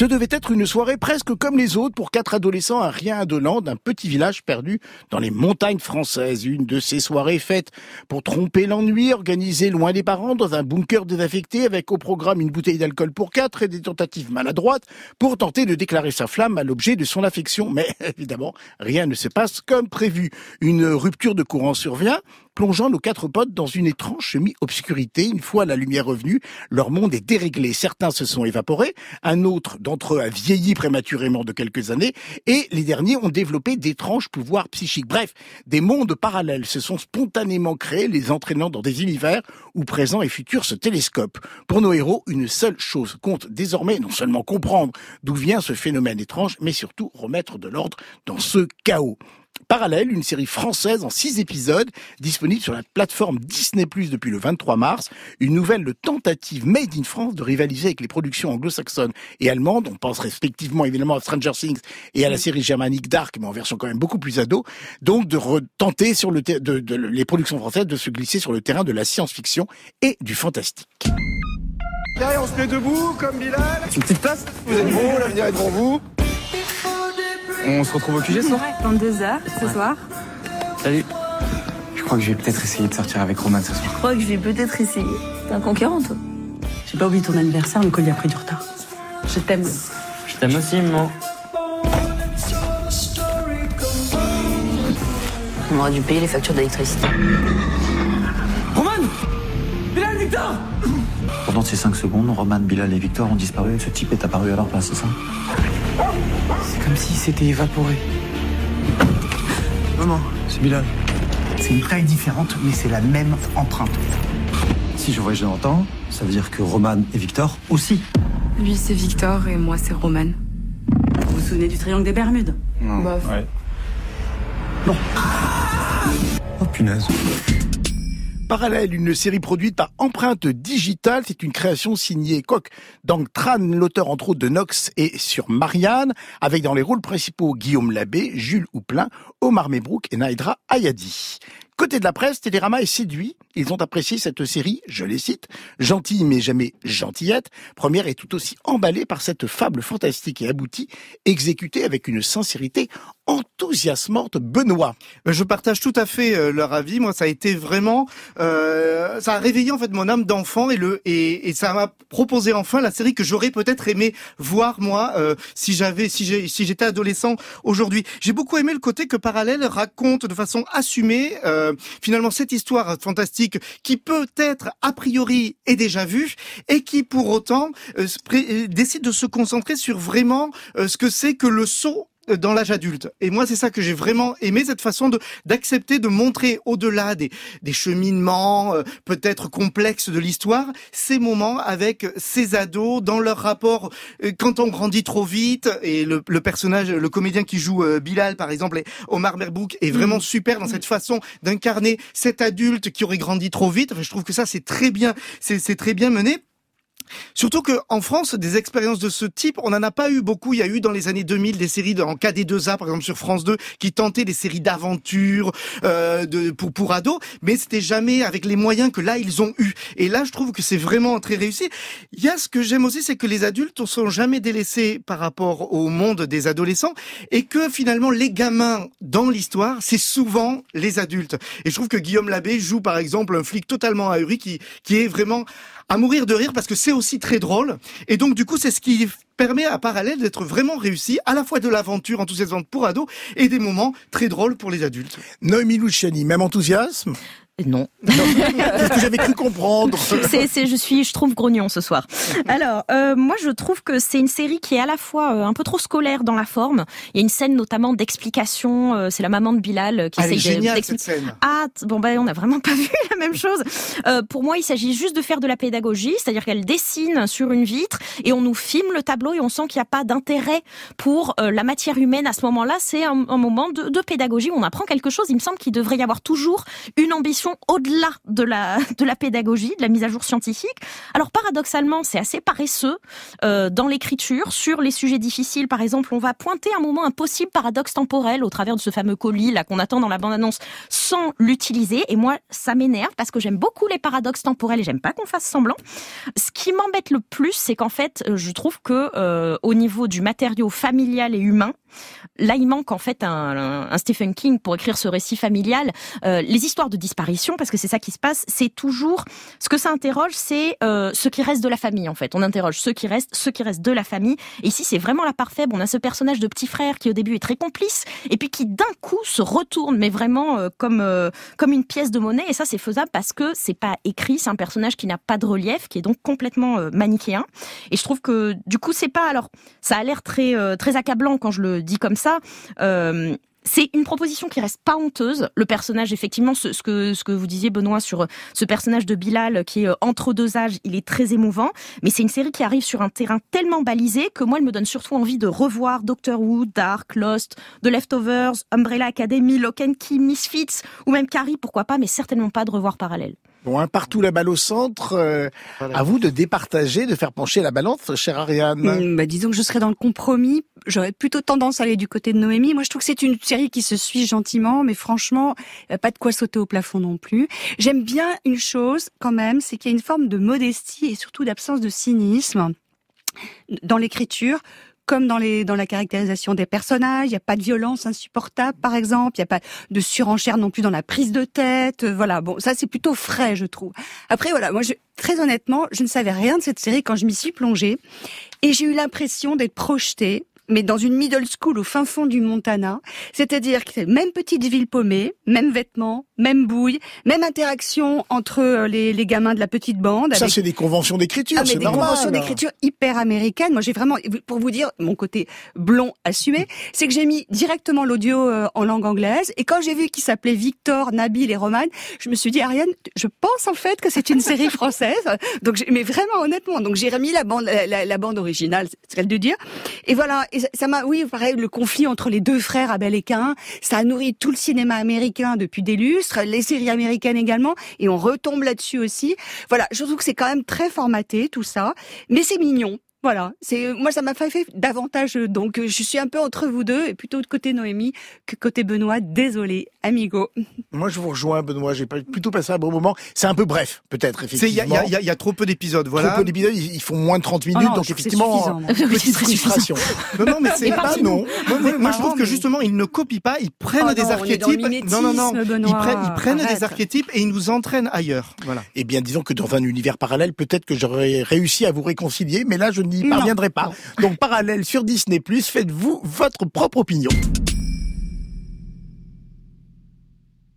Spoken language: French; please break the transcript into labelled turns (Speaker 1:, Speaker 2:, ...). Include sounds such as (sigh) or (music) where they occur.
Speaker 1: Ce devait être une soirée presque comme les autres pour quatre adolescents à rien indolent d'un petit village perdu dans les montagnes françaises. Une de ces soirées faites pour tromper l'ennui, organisée loin des parents dans un bunker désaffecté avec au programme une bouteille d'alcool pour quatre et des tentatives maladroites pour tenter de déclarer sa flamme à l'objet de son affection. Mais (laughs) évidemment, rien ne se passe comme prévu. Une rupture de courant survient, plongeant nos quatre potes dans une étrange semi-obscurité. Une fois la lumière revenue, leur monde est déréglé. Certains se sont évaporés, un autre d'entre eux a vieilli prématurément de quelques années, et les derniers ont développé d'étranges pouvoirs psychiques. Bref, des mondes parallèles se sont spontanément créés, les entraînant dans des univers où présent et futur se télescopent. Pour nos héros, une seule chose compte désormais, non seulement comprendre d'où vient ce phénomène étrange, mais surtout remettre de l'ordre dans ce chaos. Parallèle, une série française en six épisodes, disponible sur la plateforme Disney Plus depuis le 23 mars. Une nouvelle tentative made in France de rivaliser avec les productions anglo-saxonnes et allemandes. On pense respectivement évidemment à Stranger Things et à la série germanique Dark, mais en version quand même beaucoup plus ado. Donc de retenter sur le de, les productions françaises de se glisser sur le terrain de la science-fiction et du fantastique.
Speaker 2: Derrière, on se met debout, comme Bilal.
Speaker 3: Une petite place
Speaker 2: Vous êtes beau, l'avenir est devant vous.
Speaker 3: On se retrouve au QG ce soir
Speaker 4: 22h ce soir.
Speaker 3: Salut. Je crois que je vais peut-être essayer de sortir avec Roman ce soir.
Speaker 4: Je crois que je vais peut-être essayer. T'es un conquérant, toi.
Speaker 5: J'ai pas oublié ton anniversaire, le collier a pris du retard. Je t'aime.
Speaker 3: Je t'aime aussi, maman.
Speaker 4: On aurait dû payer les factures d'électricité.
Speaker 6: Pendant ces 5 secondes, Roman, Bilal et Victor ont disparu. Ce type est apparu à leur place, c'est ça?
Speaker 3: C'est comme s'il s'était évaporé. Maman, c'est Bilal.
Speaker 7: C'est une taille différente, mais c'est la même empreinte.
Speaker 6: Si je voyage dans le temps, ça veut dire que Roman et Victor aussi.
Speaker 8: Lui, c'est Victor et moi, c'est Roman.
Speaker 5: Vous vous souvenez du triangle des Bermudes?
Speaker 8: Bof.
Speaker 3: Ouais.
Speaker 6: Oh punaise.
Speaker 1: Parallèle, une série produite par Empreinte Digitale. C'est une création signée Koch Dang Tran, l'auteur entre autres de Nox et sur Marianne, avec dans les rôles principaux Guillaume Labbé, Jules Houplin, Omar Mebrouk et Naïdra Ayadi. Côté de la presse, Télérama est séduit. Ils ont apprécié cette série, je les cite, gentille mais jamais gentillette. Première est tout aussi emballée par cette fable fantastique et aboutie, exécutée avec une sincérité enthousiasmante. Benoît.
Speaker 2: Je partage tout à fait euh, leur avis. Moi, ça a été vraiment, euh, ça a réveillé en fait mon âme d'enfant et le et, et ça m'a proposé enfin la série que j'aurais peut-être aimé voir moi euh, si j'avais si j'ai si j'étais adolescent aujourd'hui. J'ai beaucoup aimé le côté que Parallèle raconte de façon assumée euh, finalement cette histoire fantastique qui peut-être a priori est déjà vue et qui pour autant euh, euh, décide de se concentrer sur vraiment euh, ce que c'est que le saut euh, dans l'âge adulte. Et moi, c'est ça que j'ai vraiment aimé, cette façon de d'accepter de montrer au-delà des, des cheminements euh, peut-être complexes de l'histoire, ces moments avec ces ados dans leur rapport euh, quand on grandit trop vite. Et le, le personnage, le comédien qui joue euh, Bilal, par exemple, et Omar Merbouk, est vraiment super dans cette façon d'incarner cet adulte qui aurait grandi trop vite. Enfin, je trouve que ça, c'est très bien, c'est très bien mené. Surtout que en France, des expériences de ce type, on n'en a pas eu beaucoup. Il y a eu dans les années 2000 des séries en KD2A, par exemple sur France 2, qui tentaient des séries d'aventures euh, pour pour ados, mais c'était jamais avec les moyens que là ils ont eu. Et là, je trouve que c'est vraiment très réussi. Il y a ce que j'aime aussi, c'est que les adultes ne sont jamais délaissés par rapport au monde des adolescents, et que finalement les gamins dans l'histoire, c'est souvent les adultes. Et je trouve que Guillaume Labbé joue par exemple un flic totalement ahuri qui qui est vraiment à mourir de rire parce que c'est aussi très drôle. Et donc, du coup, c'est ce qui permet à Parallèle d'être vraiment réussi, à la fois de l'aventure enthousiasmante pour ados et des moments très drôles pour les adultes.
Speaker 1: Noémie Luciani, même enthousiasme?
Speaker 9: Non.
Speaker 1: C'est ce que j'avais cru comprendre.
Speaker 9: C'est, je suis, je trouve grognon ce soir. Alors, euh, moi, je trouve que c'est une série qui est à la fois euh, un peu trop scolaire dans la forme. Il y a une scène notamment d'explication. euh, c'est la maman de Bilal qui
Speaker 2: est
Speaker 9: essaye d'expliquer. Ah, bon ben on n'a vraiment pas (laughs) vu la même chose. Pour moi, il s'agit juste de faire de la pédagogie, c'est-à-dire qu'elle dessine sur une vitre et on nous filme le tableau et on sent qu'il n'y a pas d'intérêt pour la matière humaine à ce moment-là. C'est un, un moment de, de pédagogie où on apprend quelque chose. Il me semble qu'il devrait y avoir toujours une ambition au-delà de la de la pédagogie, de la mise à jour scientifique. Alors paradoxalement, c'est assez paresseux euh, dans l'écriture sur les sujets difficiles. Par exemple, on va pointer un moment un possible paradoxe temporel au travers de ce fameux colis là qu'on attend dans la bande-annonce sans l'utiliser. Et moi, ça m'énerve parce que j'aime beaucoup les paradoxes temporels et j'aime pas qu'on fasse semblant. Ce qui m'embête le plus, c'est qu'en fait, je trouve que euh, au niveau du matériau familial et humain. Là, il manque en fait un, Stephen King pour écrire ce récit familial. Euh, les histoires de disparition, parce que c'est ça qui se passe, c'est toujours ce que ça interroge, c'est euh, ce qui reste de la famille en fait. On interroge ceux qui restent, ceux qui restent de la famille. Et ici, c'est vraiment la part faible. On a ce personnage de petit frère qui au début est très complice et puis qui d'un coup se retourne, mais vraiment euh, comme comme une pièce de monnaie. Et ça, c'est faisable parce que c'est pas écrit. C'est un personnage qui n'a pas de relief, qui est donc complètement manichéen. Et je trouve que du coup, c'est pas alors ça a l'air très très accablant quand je le dis comme ça. Euh, c'est une proposition qui reste pas honteuse. Le personnage, effectivement, ce, que ce que vous disiez, Benoît, sur ce personnage de Bilal qui est euh, entre deux âges, il est très émouvant. Mais c'est une série qui arrive sur un terrain tellement balisé que moi, elle me donne surtout envie de revoir Doctor Who, Dark, Lost, The Leftovers, Umbrella Academy, Lock and Key, Misfits ou même Carrie, pourquoi pas, mais certainement pas de revoir parallèle.
Speaker 1: Bon, un partout la balle au centre. euh, à vous de départager, de faire pencher la balance, chère Ariane.
Speaker 5: Mm, bah, disons que je serais dans le compromis. J'aurais plutôt tendance à aller du côté de Noémie. Moi, je trouve que c'est une série qui se suit gentiment, mais franchement, pas de quoi sauter au plafond non plus. J'aime bien une chose quand même, c'est qu'il y a une forme de modestie et surtout d'absence de cynisme dans l'écriture comme dans les dans la caractérisation des personnages, il n'y a pas de violence insupportable par exemple, il n'y a pas de surenchère non plus dans la prise de tête, euh, voilà. Bon, ça c'est plutôt frais je trouve. Après voilà, moi je, très honnêtement, je ne savais rien de cette série quand je m'y suis plongée et j'ai eu l'impression d'être projetée mais dans une middle school au fin fond du Montana, c'est-à-dire que c'est même petite ville paumée, même vêtements, même bouille, même interaction entre euh, les, les gamins de la petite bande.
Speaker 1: Ça,
Speaker 5: avec-
Speaker 1: c'est des conventions d'écriture,
Speaker 5: ah,
Speaker 1: c'est
Speaker 5: des
Speaker 1: normal.
Speaker 5: conventions d'écriture hyper américaines. Moi, j'ai vraiment, pour vous dire, mon côté blond assumé, c'est que j'ai mis directement l'audio euh, en langue anglaise. Et quand j'ai vu qu'il s'appelait Victor, Nabil et Roman, je me suis dit, Ariane, je pense en fait que c'est une série (laughs) française. Donc, mais vraiment honnêtement, donc j'ai remis la bande, la, la- bande originale, c'est ce de dire. Et voilà, et ça- m'a, oui, pareil, le conflit entre les deux frères Abel et Cain, ça a nourri tout le cinéma américain depuis des les séries américaines également, et on retombe là-dessus aussi. Voilà, je trouve que c'est quand même très formaté tout ça, mais c'est mignon. Voilà, c'est moi ça m'a fait davantage donc euh, je suis un peu entre vous deux et plutôt de côté Noémie que côté Benoît. Désolé, amigo. (laughs)
Speaker 1: Moi, je vous rejoins, Benoît. J'ai pas- plutôt passé un bon moment. C'est un peu bref, peut-être,
Speaker 2: C'est- Il y, a-
Speaker 1: effectivement.
Speaker 2: il y y a trop peu d'épisodes, voilà.
Speaker 1: Trop peu d'épisodes, ils font moins de 30 minutes,
Speaker 5: Ah non,
Speaker 1: donc effectivement, euh,
Speaker 9: Oui,
Speaker 1: petite frustration. (laughs)
Speaker 2: Non, non, mais c'est pas
Speaker 1: non.
Speaker 2: Moi, moi, moi, je trouve que justement, ils ne copient pas, ils prennent
Speaker 5: Oh
Speaker 2: des
Speaker 5: non,
Speaker 2: archétypes. Non, non, non. Ils prennent, ils prennent
Speaker 5: Arrête.
Speaker 2: des archétypes et ils nous entraînent ailleurs. Voilà.
Speaker 1: Eh bien, disons que dans un univers parallèle, peut-être que j'aurais réussi à vous réconcilier, mais là, je n'y pas. Donc, parallèle sur Disney+, faites-vous votre propre opinion.